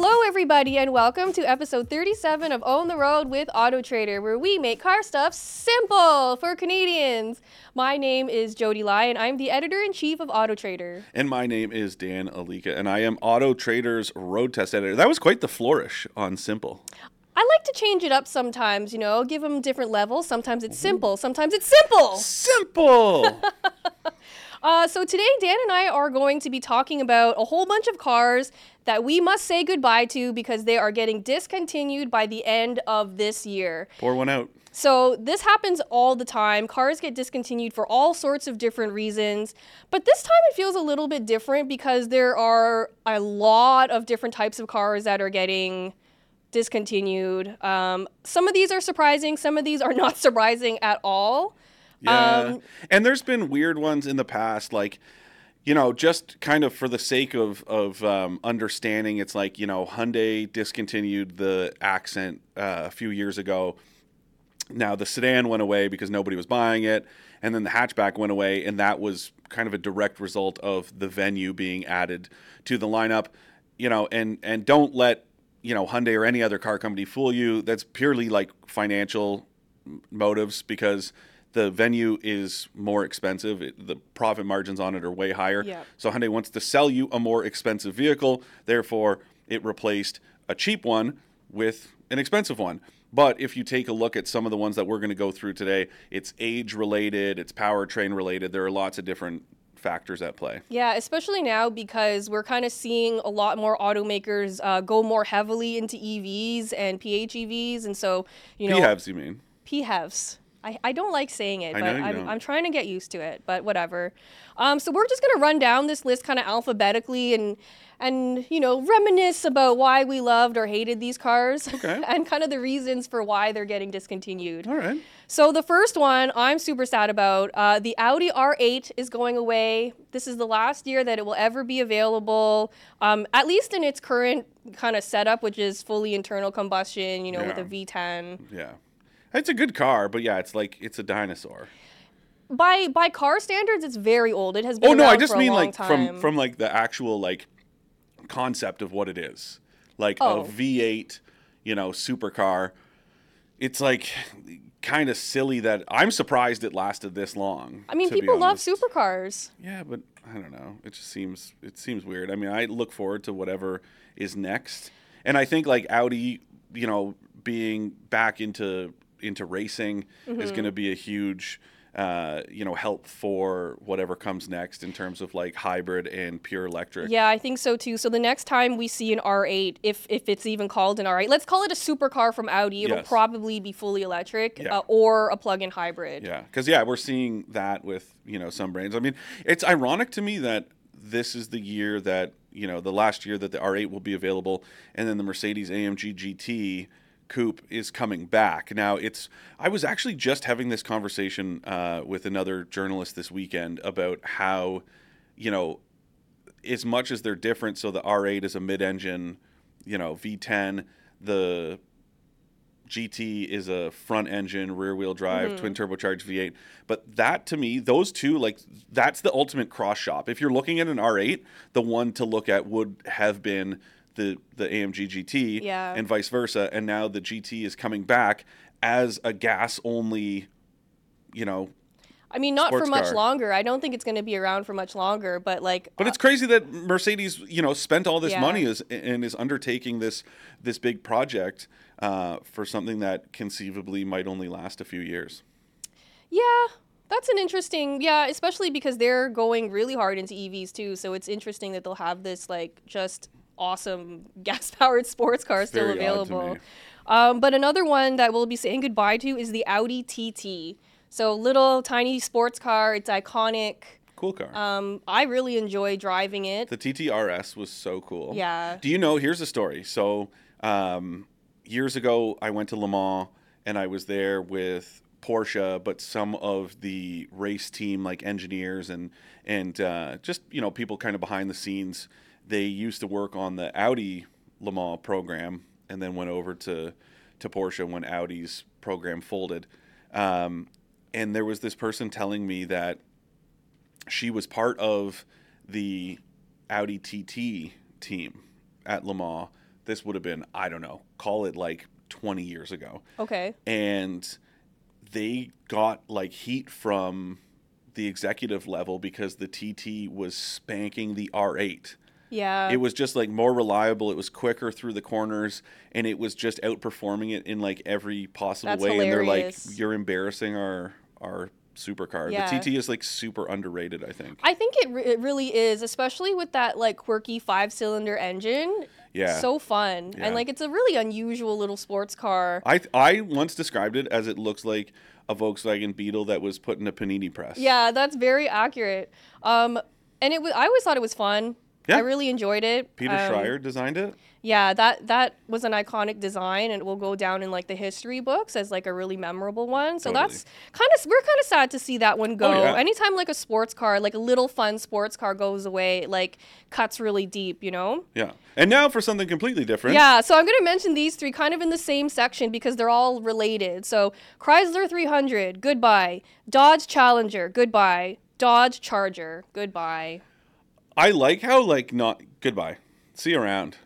Hello, everybody, and welcome to episode 37 of Own the Road with Auto Trader, where we make car stuff simple for Canadians. My name is Jodi Lai, and I'm the editor in chief of Auto Trader. And my name is Dan Ilika, and I am Auto Trader's road test editor. That was quite the flourish on simple. I like to change it up sometimes, you know, give them different levels. Sometimes it's simple, sometimes it's simple. Simple! Uh, so today, Dan and I are going to be talking about a whole bunch of cars that we must say goodbye to because they are getting discontinued by the end of this year. Pour one out. So this happens all the time. Cars get discontinued for all sorts of different reasons. But this time it feels a little bit different because there are a lot of different types of cars that are getting discontinued. Um, some of these are surprising, some of these are not surprising at all. Yeah. Um, and there's been weird ones in the past, like, you know, just kind of for the sake of, of um, understanding, it's like, you know, Hyundai discontinued the Accent uh, a few years ago. Now the sedan went away because nobody was buying it, and then the hatchback went away, and that was kind of a direct result of the venue being added to the lineup. You know, and and don't let you know Hyundai or any other car company fool you. That's purely like financial motives because the venue is more expensive. It, the profit margins on it are way higher. Yeah. So Hyundai wants to sell you a more expensive vehicle. Therefore, it replaced a cheap one with an expensive one. But if you take a look at some of the ones that we're going to go through today, it's age related, it's powertrain related. There are lots of different factors at play. Yeah, especially now because we're kind of seeing a lot more automakers uh, go more heavily into EVs and PHEVs, and so you know PHEVs, you mean? PHEVs. I, I don't like saying it, I but I'm, don't. I'm trying to get used to it. But whatever. Um, so we're just gonna run down this list kind of alphabetically and and you know reminisce about why we loved or hated these cars Okay. and kind of the reasons for why they're getting discontinued. All right. So the first one I'm super sad about. Uh, the Audi R8 is going away. This is the last year that it will ever be available, um, at least in its current kind of setup, which is fully internal combustion. You know, with a V10. Yeah. It's a good car, but yeah, it's like it's a dinosaur. By by car standards, it's very old. It has been. Oh no, I just mean like time. from from like the actual like concept of what it is. Like Oh. a V8, you know, supercar. It's like kind of silly that I'm surprised it lasted this long. I mean, people love supercars. Yeah, but I don't know. It just seems it seems weird. I mean, I look forward to whatever is next, and I think like Audi, you know, being back into into racing is Mm-hmm. going to be a huge, uh, you know, help for whatever comes next in terms of like hybrid and pure electric. Yeah, I think so too. So the next time we see an R8, if if it's even called an R8, let's call it a supercar from Audi. It'll Yes. probably be fully electric Yeah. uh, or a plug-in hybrid. Yeah, because yeah, we're seeing that with you know some brands. I mean, it's ironic to me that this is the year that you know the last year that the R8 will be available, and then the Mercedes AMG GT coupe is coming back. Now, it's I was actually just having this conversation uh, with another journalist this weekend about how you know as much as they're different. So the R8 is a mid-engine, you know, V10. The GT is a front engine, rear wheel drive, twin turbocharged V8. But that to me, those two, like, that's the ultimate cross shop. If you're looking at an R8, the one to look at would have been the, the AMG GT Yeah. and vice versa. And now the GT is coming back as a gas only, you know. I mean, not for much car. longer. I don't think it's going to be around for much longer. But like, But it's crazy that Mercedes, you know, spent all this Yeah. money is, and is undertaking this this big project uh, for something that conceivably might only last a few years. Yeah, that's an interesting. Yeah, especially because they're going really hard into EVs too. So it's interesting that they'll have this like just awesome gas-powered sports car still available. Um, but another one that we'll be saying goodbye to is the Audi TT. So little tiny sports car. It's iconic. Cool car. Um, I really enjoy driving it. The TTRS was so cool. Yeah. Do you know? Here's a story. So, um, years ago, I went to Le Mans and I was there with Porsche, but some of the race team, like engineers and and uh, just you know people kind of behind the scenes, they used to work on the Audi Le Mans program and then went over to to Porsche when Audi's program folded. Um, and there was this person telling me that she was part of the Audi TT team at Le Mans this would have been I don't know, call it like 20 years ago, Okay. and they got like heat from the executive level because the TT was spanking the R8. Yeah. It was just like more reliable. It was quicker through the corners, and it was just outperforming it in like every possible That's way. And they're like, "You're embarrassing our our supercar." Yeah. The TT is like super underrated. I think. I think it, re- it really is, especially with that like quirky five cylinder engine. Yeah. So fun. Yeah. And like it's a really unusual little sports car. I I once described it as it looks like a Volkswagen Beetle that was put in a panini press. Yeah, that's very accurate. Um, and it was, I always thought it was fun. Yeah. I really enjoyed it. Peter Um, Schreyer designed it. Yeah, that that was an iconic design, and it will go down in like the history books as like a really memorable one. So Totally. that's kind of we're kind of sad to see that one go. Oh, yeah. Anytime like a sports car, like a little fun sports car goes away, like cuts really deep, you know. Yeah. And now for something completely different. Yeah, so I'm going to mention these three kind of in the same section because they're all related. So Chrysler 300, goodbye. Dodge Challenger, goodbye. Dodge Charger, goodbye. I like how like not goodbye. See you around.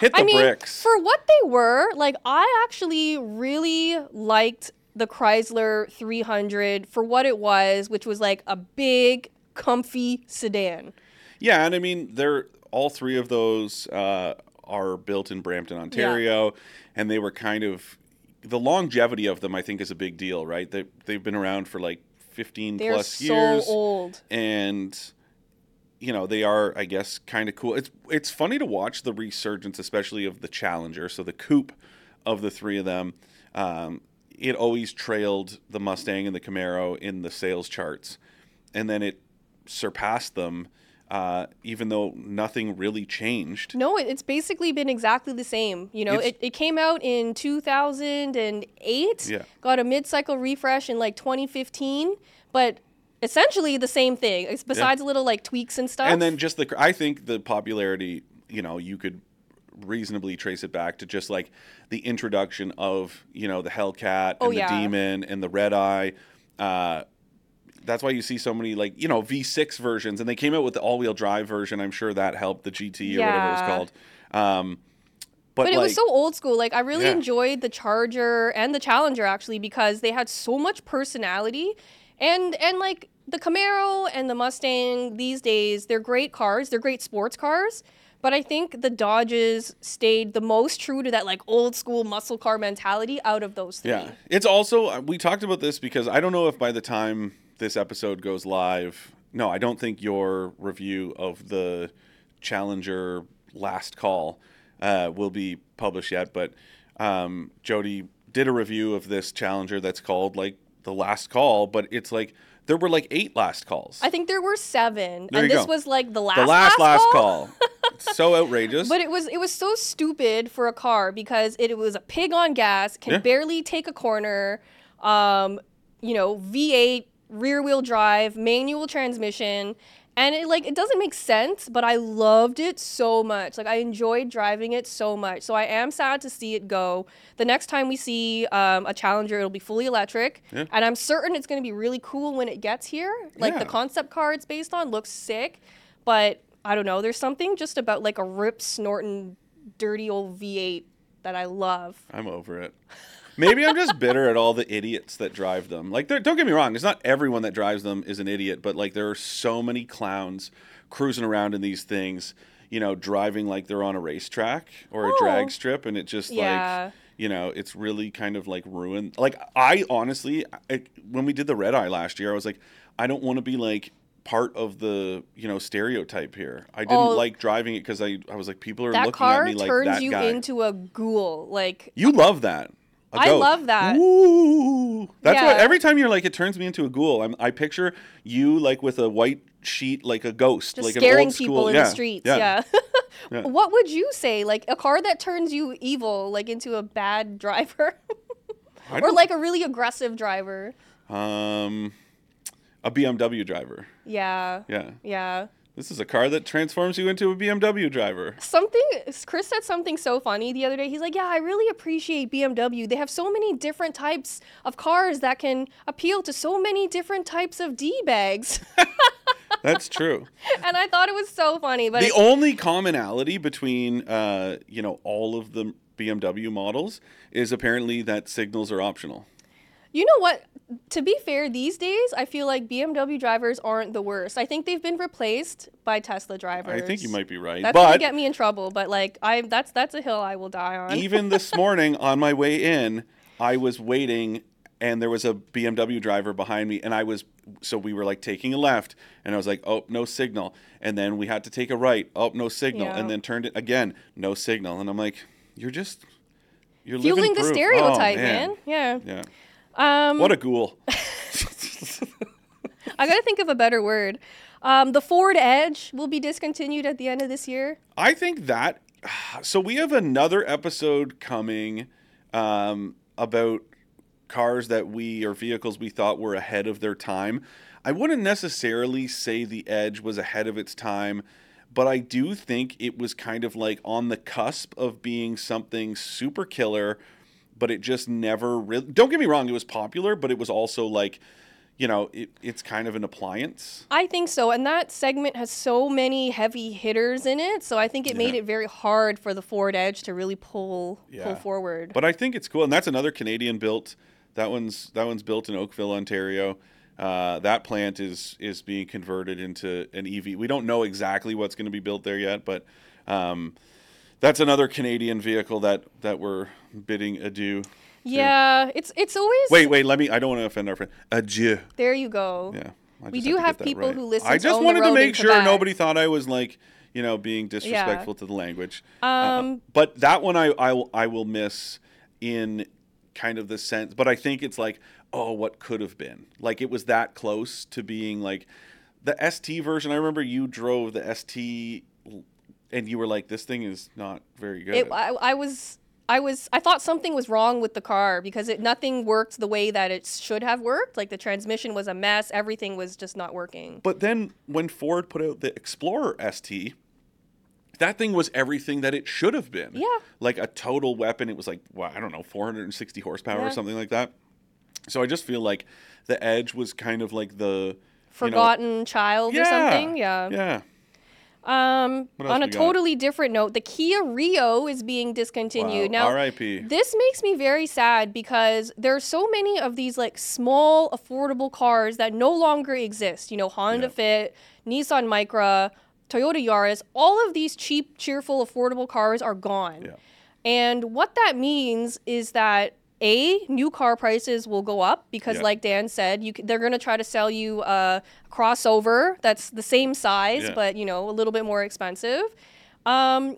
Hit the I mean, bricks. for what they were, like I actually really liked the Chrysler 300 for what it was, which was like a big, comfy sedan. Yeah, and I mean, they're all three of those uh, are built in Brampton, Ontario, and they were kind of the longevity of them. I think is a big deal, right? They they've been around for like fifteen They're plus so years, old. and you know they are, I guess, kind of cool. It's it's funny to watch the resurgence, especially of the Challenger. So the coupe of the three of them. Um, it always trailed the Mustang and the Camaro in the sales charts, and then it surpassed them, uh, even though nothing really changed. No, it's basically been exactly the same. You know, It's- it, it came out in 2008, Yeah. got a mid cycle refresh in like 2015, but essentially the same thing, it's besides a little like tweaks and stuff. And then just the, I think the popularity, you know, you could reasonably trace it back to just like the introduction of, you know, the Hellcat and Oh, the yeah. Demon and the Red Eye. Uh, that's why you see so many like you know V6 versions, and they came out with the all-wheel drive version. I'm sure that helped the GT or whatever it was called. Um, but, but it like, was so old school. Like I really Yeah. enjoyed the Charger and the Challenger actually because they had so much personality, and and like the Camaro and the Mustang these days, they're great cars. They're great sports cars. But I think the Dodges stayed the most true to that like old school muscle car mentality out of those three. Yeah. It's also uh, we talked about this because I don't know if by the time this episode goes live, no, I don't think your review of the Challenger last call uh, will be published yet, but um, Jodi did a review of this Challenger that's called like the last call, but it's like there were like eight last calls. I think there were seven, There and this go. was like the last the last last, call. call. So outrageous. But it was it was so stupid for a car because it, was a pig on gas, can Yeah. barely take a corner, um, you know, V8 rear wheel drive, manual transmission, and it like it doesn't make sense, but I loved it so much. Like I enjoyed driving it so much. So I am sad to see it go. The next time we see um, a Challenger, it'll be fully electric, Yeah. and I'm certain it's going to be really cool when it gets here. Like Yeah. the concept car it's based on looks sick, but I don't know. There's something just about like a rip snorting dirty old V8 that I love. I'm over it. Maybe I'm just bitter at all the idiots that drive them. Like, don't get me wrong, it's not everyone that drives them is an idiot, but like there are so many clowns cruising around in these things, you know, driving like they're on a racetrack or a Oh. drag strip, and it just Yeah. like, you know, it's really kind of like ruined. Like, I honestly, I, when we did the red eye last year, I was like, I don't want to be like part of the you know stereotype here. I didn't Oh. like driving it because I I was like people are That looking car at me like turns that you guy. into a ghoul. Like You love that. I love that. Ooh. That's what every time you're like it turns me into a ghoul. I'm, I picture you like with a white sheet like a ghost, just like scaring people school. in yeah, the streets. Yeah. Yeah. what would you say? Like a car that turns you evil, like into a bad driver, or like a really aggressive driver? um a BMW driver. Yeah. Yeah. Yeah. This is a car that transforms you into a BMW driver. Something Chris said something so funny the other day. He's like, "Yeah, I really appreciate BMW. They have so many different types of cars that can appeal to so many different types of D-bags." That's true. and I thought it was so funny. But the only commonality between uh, you know all of the BMW models is apparently that signals are optional. You know what? To be fair, these days I feel like BMW drivers aren't the worst. I think they've been replaced by Tesla drivers. I think you might be right, That's gonna get me in trouble. But like, I that's that's a hill I will die on. even this morning on my way in, I was waiting and there was a BMW driver behind me and I was so we were like taking a left and I was like, "Oh, no signal." And then we had to take a right. Oh, no signal. Yeah. And then turned it again, no signal. And I'm like, "You're just you're Fueling living the proof." Oh, stereotype, man. Yeah. Yeah. Um, What a ghoul. I gotta think of a better word. Um, the Ford Edge will be discontinued at the end of this year. I think that. So we have another episode coming um, about cars that we or vehicles we thought were ahead of their time. I wouldn't necessarily say the Edge was ahead of its time, but I do think it was kind of like on the cusp of being something super killer, but it just never really. Don't get me wrong, it was popular, but it was also like, you know, it, it's kind of an appliance. I think so, and that segment has so many heavy hitters in it, so I think it made Yeah. it very hard for the Ford Edge to really pull Yeah. pull forward. But I think it's cool, and that's another Canadian built. That one's that one's built in Oakville, Ontario. Uh, that plant is is being converted into an EV. We don't know exactly what's going to be built there yet, but um, that's another Canadian vehicle that that we're bidding adieu. to. yeah, it's it's always Wait, wait. Let me. I don't want to offend our friend. Adieu. There you go. Yeah. We do to have that people who listen I just wanted to make sure Quebec. nobody thought I was like, you know, being disrespectful to the language. Uh, Um, but that one I, I will I will miss in kind of the sense. But I think it's like, oh, what could have been? Like it was that close to being like the ST version. I remember you drove the ST, and you were like, this thing is not very good. It, I, I was I was I thought something was wrong with the car because it nothing worked the way that it should have worked. Like the transmission was a mess. Everything was just not working. But then when Ford put out the Explorer ST, that thing was everything that it should have been. Yeah. Like a total weapon. It was like, well, I don't know, 460 horsepower Yeah. or something like that. So I just feel like the Edge was kind of like the you know- Forgotten child or something. Yeah. Yeah. Um, on a got? totally different note, the Kia Rio is being discontinued. Wow. Now, R.I.P. this makes me very sad because there are so many of these like small, affordable cars that no longer exist. You know, Honda Yeah. Fit, Nissan Micra, Toyota Yaris, all of these cheap, cheerful, affordable cars are gone. Yeah. And what that means is that a new car prices will go up because, Yeah. like Dan said, you they're going to try to sell you a crossover that's the same size Yeah. but you know a little bit more expensive. Um,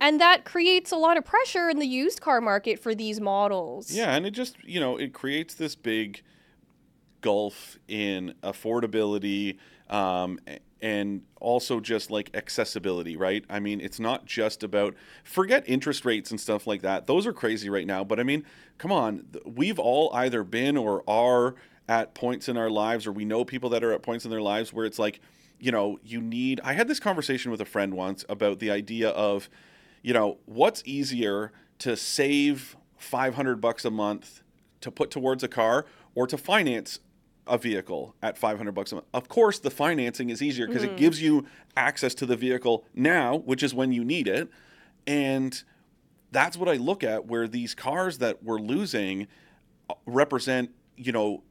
and that creates a lot of pressure in the used car market for these models. Yeah, and it just you know it creates this big gulf in affordability um, and also just like accessibility, right? I mean, it's not just about forget interest rates and stuff like that; those are crazy right now. But I mean, come on, we've all either been or are at points in our lives, or we know people that are at points in their lives where it's like, you know, you need. I had this conversation with a friend once about the idea of you know, what's easier to save 500 bucks a month to put towards a car or to finance a vehicle at 500 bucks a month? Of course, the financing is easier because it gives you access to the vehicle now, which is when you need it. And that's what I look at where these cars that we're losing uh, represent, you know,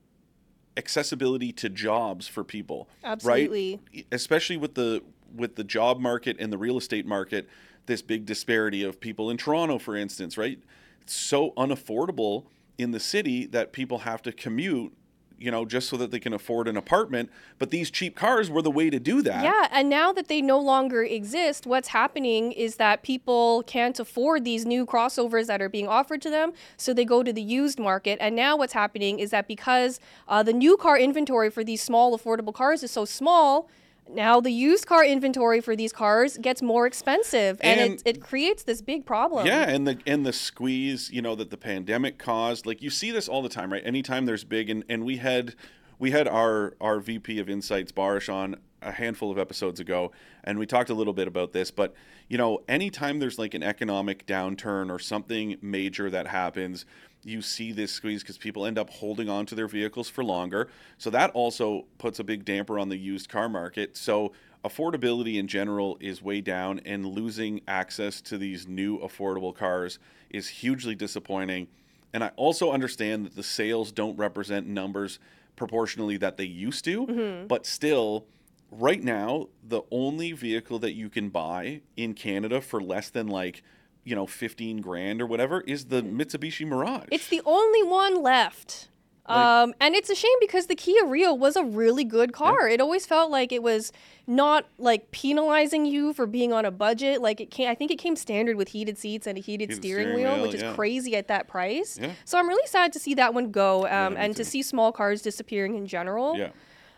accessibility to jobs for people Absolutely. right especially with the with the job market and the real estate market this big disparity of people in Toronto for instance right it's so unaffordable in the city that people have to commute you know just so that they can afford an apartment but these cheap cars were the way to do that Yeah, and now that they no longer exist, what's happening is that people can't afford these new crossovers that are being offered to them, so they go to the used market. And now what's happening is that because uh, the new car inventory for these small, affordable cars is so small, now the used car inventory for these cars gets more expensive, and, And- it, it creates this big problem. Yeah, and the and the squeeze, you know, that the pandemic caused. Like you see this all the time, right? Anytime there's big and, and we had we had our our VP of Insights Barish on a handful of episodes ago and we talked a little bit about this, but you know, anytime there's like an economic downturn or something major that happens, you see this squeeze because people end up holding on to their vehicles for longer. So that also puts a big damper on the used car market. So affordability in general is way down, and losing access to these new affordable cars is hugely disappointing. And I also understand that the sales don't represent numbers proportionally that they used to, mm-hmm. but still, right now, the only vehicle that you can buy in Canada for less than like, you know, 15 grand or whatever is the Mitsubishi Mirage. It's the only one left. Like- um, and it's a shame because the Kia Rio was a really good car. It always felt like it was not like penalizing you for being on a budget. Like it came, I think it came standard with heated seats and a heated, Heated steering, steering wheel, wheel, which is yeah. crazy at that price. Yeah. So I'm really sad to see that one go um, and to see small cars disappearing in general. yeah.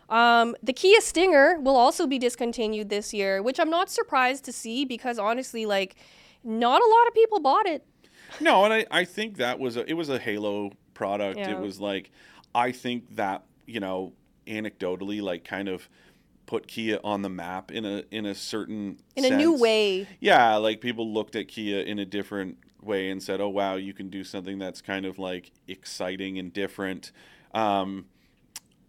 Um, the Kia Stinger will also be discontinued this year, which I'm not surprised to see because honestly, like, not a lot of people bought it. No, and I, I think that was a, it was a Halo product. Yeah. It was like I think that you know anecdotally like kind of put Kia on the map in a in a certain In a new way. Yeah, like people looked at Kia in a different way and said, "Oh wow, you can do something that's kind of like exciting and different." Um,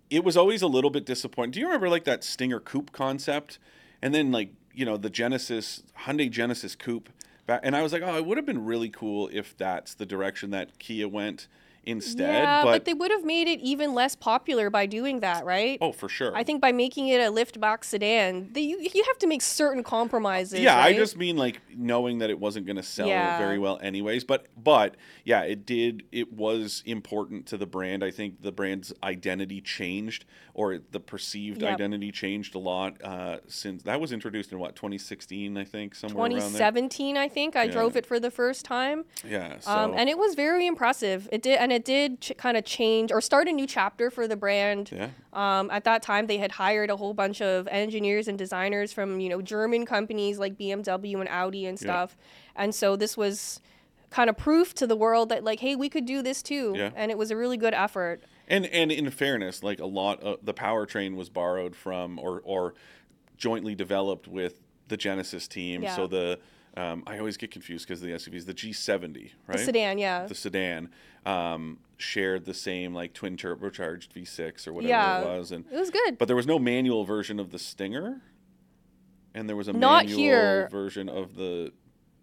it was always a little bit disappointing. Do you remember like that Stinger Coupe concept, and then like you know the Genesis Hyundai Genesis Coupe, back, and I was like, "Oh, it would have been really cool if that's the direction that Kia went instead." yeah, but, but they would have made it even less popular by doing that, right? oh, for sure. I think by making it a liftback sedan, they, you, you have to make certain compromises. Yeah, I just mean like knowing that it wasn't going to sell Yeah. very well anyways. But but yeah, it did. It was important to the brand. I think the brand's identity changed, or the perceived Yep. identity changed a lot uh, since that was introduced in what 2016, I think somewhere around 2017, I think I Yeah. drove it for the first time. Yeah, so Um, and it was very impressive. It did, and it did ch- kind of change or start a new chapter for the brand. yeah, Um, at that time, they had hired a whole bunch of engineers and designers from you know German companies like BMW and Audi and Yeah. stuff, and so this was kind of proof to the world that like, hey, we could do this too, Yeah. and it was a really good effort. and and in fairness, like a lot of the powertrain was borrowed from or or jointly developed with the Genesis team. Yeah. So the um, I always get confused because the SUVs, the G70, right? The sedan, yeah. the sedan um, shared the same like twin turbocharged V6 or whatever Yeah. it was, and It was good. but there was no manual version of the Stinger, and there was a Not manual here. version of the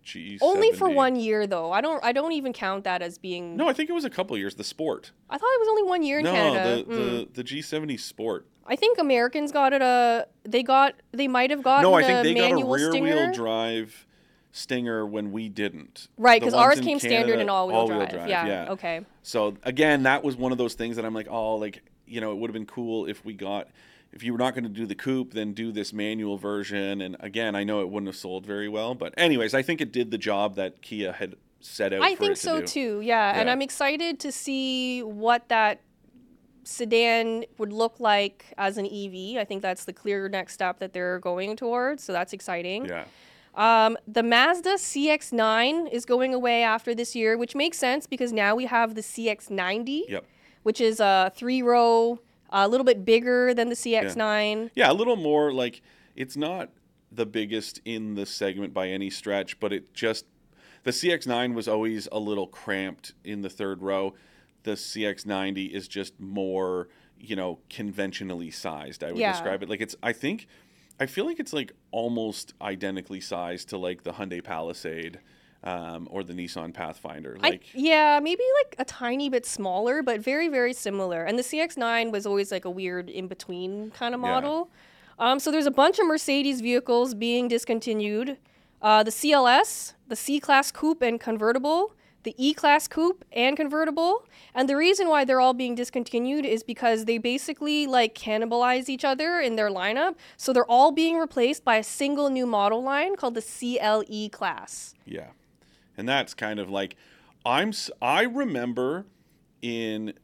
G70. Only for one year though. I don't. I don't even count that as being. No, I think it was a couple years. The Sport. I thought it was only one year in no, Canada. the, Mm. the the G70 Sport. I think Americans got it. A they got. They might have gotten No, I a think they got a manual rear Stinger. wheel drive Stinger when we didn't. Right, because ours came standard Canada, in all-wheel all-wheel drive. Yeah, Okay. So again, that was one of those things that I'm like, oh, like you know, it would have been cool if we got, if you were not going to do the coupe, then do this manual version. And again, I know it wouldn't have sold very well, but anyways, I think it did the job that Kia had set out. I for think to so too. Yeah. and I'm excited to see what that sedan would look like as an EV. I think that's the clear next step that they're going towards. So that's exciting. Yeah, Um, the Mazda CX-9 is going away after this year, which makes sense because now we have the CX-90, yep, which is a three-row, a little bit bigger than the CX-9. yeah, a little more like it's not the biggest in the segment by any stretch, but it just the CX9 was always a little cramped in the third row. The CX90 is just more, you know, conventionally sized. I would Yeah. describe it like it's. I think, I feel like it's like almost identically sized to like the Hyundai Palisade, um, or the Nissan Pathfinder. I, Like, yeah, maybe like a tiny bit smaller, but very, very similar. And the CX9 was always like a weird in between kind of Yeah. model. Um, so there's a bunch of Mercedes vehicles being discontinued uh, the CLS, the C Class Coupe and convertible, the E Class Coupe and convertible. And the reason why they're all being discontinued is because they basically like cannibalize each other in their lineup. So they're all being replaced by a single new model line called the CLE Class. Yeah. And that's kind of like I'm I remember in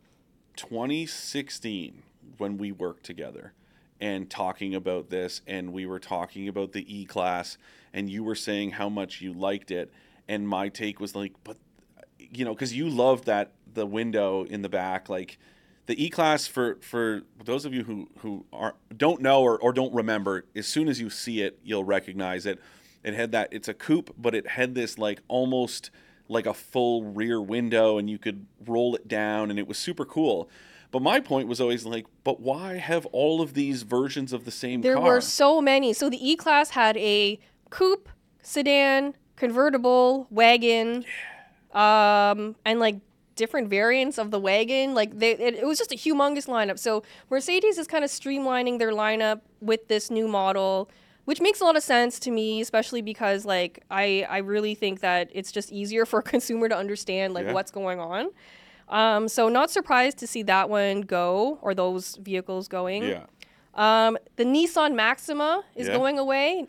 2016 when we worked together and talking about this and we were talking about the E class and you were saying how much you liked it and my take was like but you know cuz you loved that the window in the back like the E class for for those of you who who are don't know or, or don't remember as soon as you see it you'll recognize it it had that it's a coupe but it had this like almost like a full rear window and you could roll it down and it was super cool. But my point was always like, but why have all of these versions of the same There car? were so many. So the E Class had a coupe, sedan, convertible, wagon, um, and like different variants of the wagon. Like they, it, it was just a humongous lineup. So Mercedes is kind of streamlining their lineup with this new model, which makes a lot of sense to me, especially because like I I really think that it's just easier for a consumer to understand like Yeah. what's going on. Um, so not surprised to see that one go or those vehicles going. yeah. Um, the Nissan Maxima is Yeah. going away.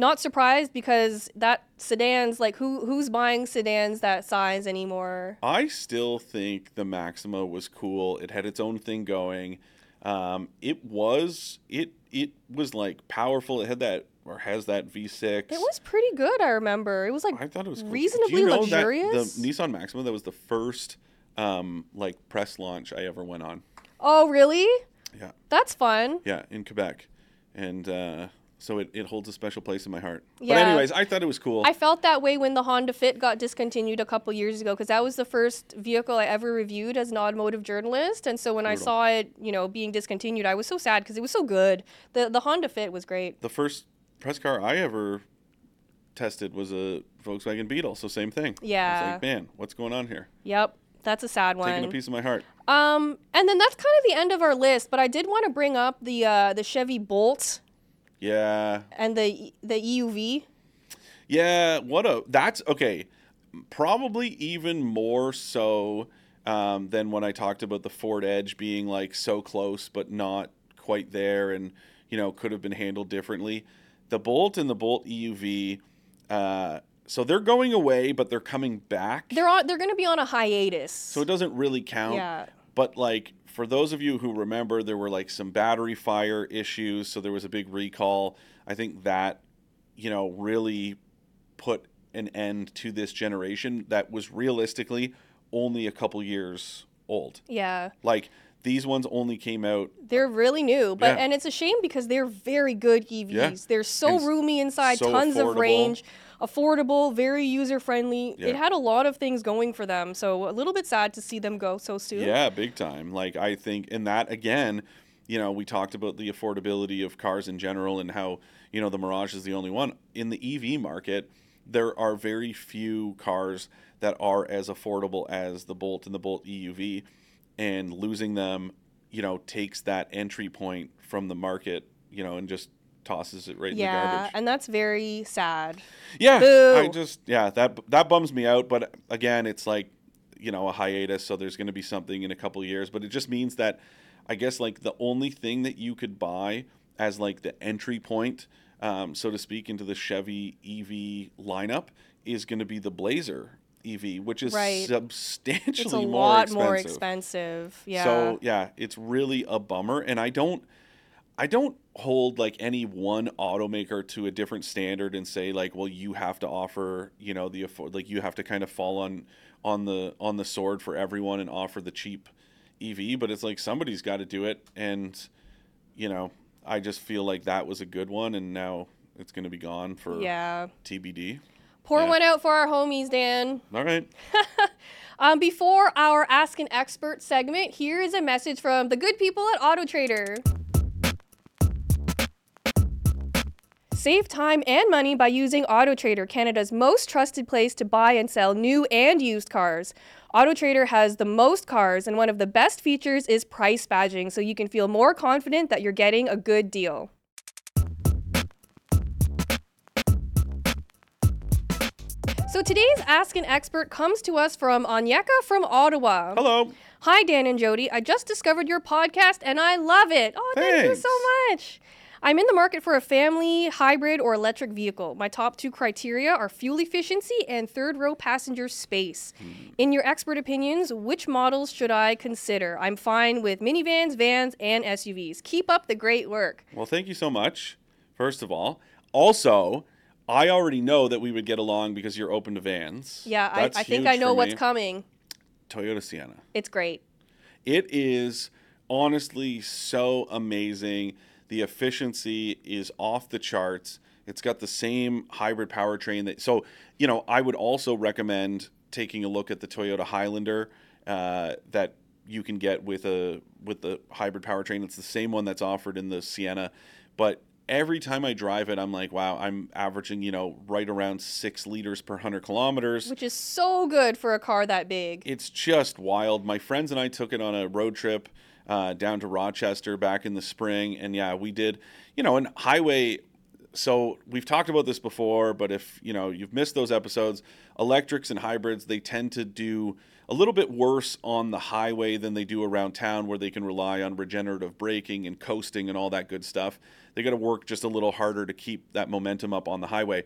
Not surprised because that sedans like who who's buying sedans that size anymore? I still think the Maxima was cool. It had its own thing going. Um, it was it it was like powerful. It had that or has that V6. It was pretty good. I remember it was like I thought it was cool. reasonably you know luxurious? That the Nissan Maxima that was the first um, like press launch I ever went on. oh really? Yeah, That's fun. yeah, in Quebec, and uh, so it, it holds a special place in my heart. Yeah. But anyways, I thought it was cool. I felt that way when the Honda Fit got discontinued a couple years ago because that was the first vehicle I ever reviewed as an automotive journalist. And so when I saw it, you know, being discontinued, I was so sad because it was so good. The the Honda Fit was great. the first press car I ever tested was a Volkswagen Beetle. So same thing. I Yeah. was like, man, what's going on here? Yep, that's a sad one. Taking a piece of my heart. Um, and then that's kind of the end of our list. But I did want to bring up the uh, the Chevy Bolt Yeah. and the the EUV. Yeah, what a that's okay. Probably even more so um, than when I talked about the Ford Edge being like so close but not quite there, and you know could have been handled differently. The Bolt and the Bolt EUV, uh, so they're going away, but they're coming back. They're on. They're going to be on a hiatus. so it doesn't really count. yeah. But like for those of you who remember, there were like some battery fire issues, so there was a big recall. I think that you know really put an end to this generation that was realistically only a couple years old. Yeah. Like these ones only came out They're really new, but Yeah. and it's a shame because they're very good EVs. Yeah. They're so And roomy inside, so tons of range, affordable, very user friendly. Yeah. It had a lot of things going for them, so a little bit sad to see them go so soon. Yeah, big time. Like I think, and that again, you know, we talked about the affordability of cars in general and how you know the Mirage is the only one in the EV market. There are very few cars that are as affordable as the Bolt and the Bolt EUV, and losing them, you know, takes that entry point from the market, you know, and just tosses it right in the Yeah, garbage. and that's very sad. Yeah, Boo. I just yeah that that bums me out. But again, it's like you know a hiatus, so there's going to be something in a couple years. But it just means that I guess like the only thing that you could buy as like the entry point, um, so to speak, into the Chevy EV lineup is going to be the Blazer EV, which is Right. substantially It's a more lot expensive. more expensive. Yeah. So yeah, it's really a bummer, and I don't, I don't hold like any one automaker to a different standard and say like, well, you have to offer, you know, the afford, like you have to kind of fall on, on the on the sword for everyone and offer the cheap EV, but it's like somebody's got to do it, and you know, I just feel like that was a good one, and now it's going to be gone for yeah. TBD. Pour Yeah. one out for our homies, Dan. All right. Um, before our Ask an Expert segment, here is a message from the good people at Auto Trader. Save time and money by using Auto Trader, Canada's most trusted place to buy and sell new and used cars. Auto Trader has the most cars, and one of the best features is price badging, so you can feel more confident that you're getting a good deal. So today's Ask an Expert comes to us from Anyeka from Ottawa. Hello. Hi, Dan and Jodi. I just discovered your podcast and I love it. Oh, thank you so much. I'm in the market for a family, hybrid, or electric vehicle. My top two criteria are fuel efficiency and third row passenger space. Hmm. In your expert opinions, which models should I consider? I'm fine with minivans, vans, and SUVs. Keep up the great work. Well, thank you so much, first of all. Also, I already know that we would get along because you're open to vans. Yeah, I, I think I know what's me. coming. Toyota Sienna. It's great. It is honestly so amazing. The efficiency is off the charts. It's got the same hybrid powertrain that so, you know, I would also recommend taking a look at the Toyota Highlander uh, that you can get with a with the hybrid powertrain. It's the same one that's offered in the Sienna, but every time I drive it, I'm like, wow, I'm averaging, you know, right around six liters per hundred kilometers. Which is so good for a car that big. It's just wild. My friends and I took it on a road trip uh, down to Rochester back in the spring, and yeah, we did, you know, and highway. So we've talked about this before, but if you know you've missed those episodes, electrics and hybrids they tend to do a little bit worse on the highway than they do around town, where they can rely on regenerative braking and coasting and all that good stuff. They got to work just a little harder to keep that momentum up on the highway.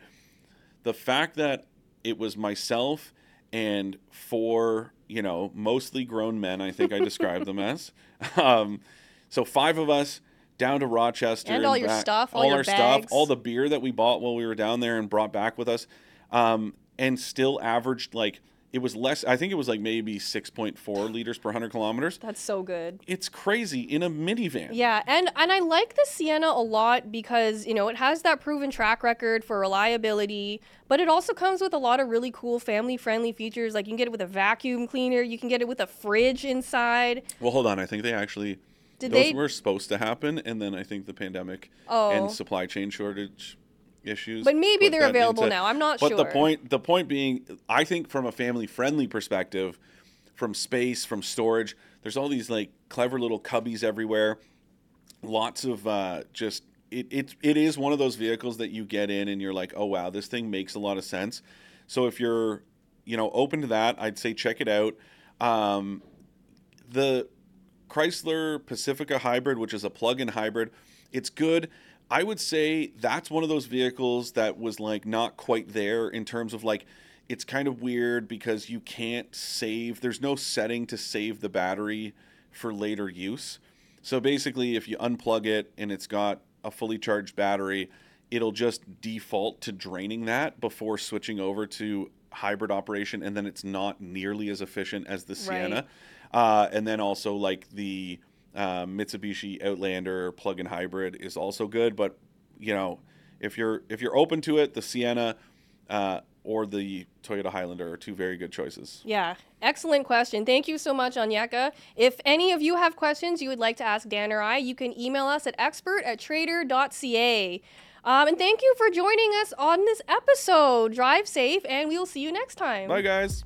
The fact that it was myself and four, you know, mostly grown men, I think I described them as. Um, so five of us down to Rochester And all your back- stuff, all all your our bags. stuff, all the beer that we bought while we were down there and brought back with us, um, and still averaged like it was less. I think it was like maybe six point four liters per hundred kilometers. That's so good. It's crazy in a minivan. Yeah, and and I like the Sienna a lot because, you know, it has that proven track record for reliability, but it also comes with a lot of really cool family-friendly features like you can get it with a vacuum cleaner, you can get it with a fridge inside. Well, hold on. I think they actually Did those they- were supposed to happen, and then I think the pandemic Oh. and supply chain shortage issues. But maybe they're available into- now. I'm not but the sure. point the point being, I think from a family friendly perspective, from space, from storage, there's all these like clever little cubbies everywhere. Lots of uh, just it, it it is one of those vehicles that you get in and you're like, oh wow, this thing makes a lot of sense. So if you're you know open to that, I'd say check it out. Um, the Chrysler Pacifica hybrid, which is a plug-in hybrid, it's good. I would say that's one of those vehicles that was like not quite there in terms of like it's kind of weird because you can't save there's no setting to save the battery for later use. So basically if you unplug it and it's got a fully charged battery, it'll just default to draining that before switching over to hybrid operation and then it's not nearly as efficient as the Sienna. Uh, and then also like the uh, Mitsubishi Outlander plug-in hybrid is also good, but you know if you're if you're open to it, the Sienna uh, or the Toyota Highlander are two very good choices. Yeah, excellent question. Thank you so much, Anyeka. If any of you have questions you would like to ask Dan or I, you can email us at expert at trader.ca. Um, and thank you for joining us on this episode. Drive safe, and we will see you next time. Bye guys.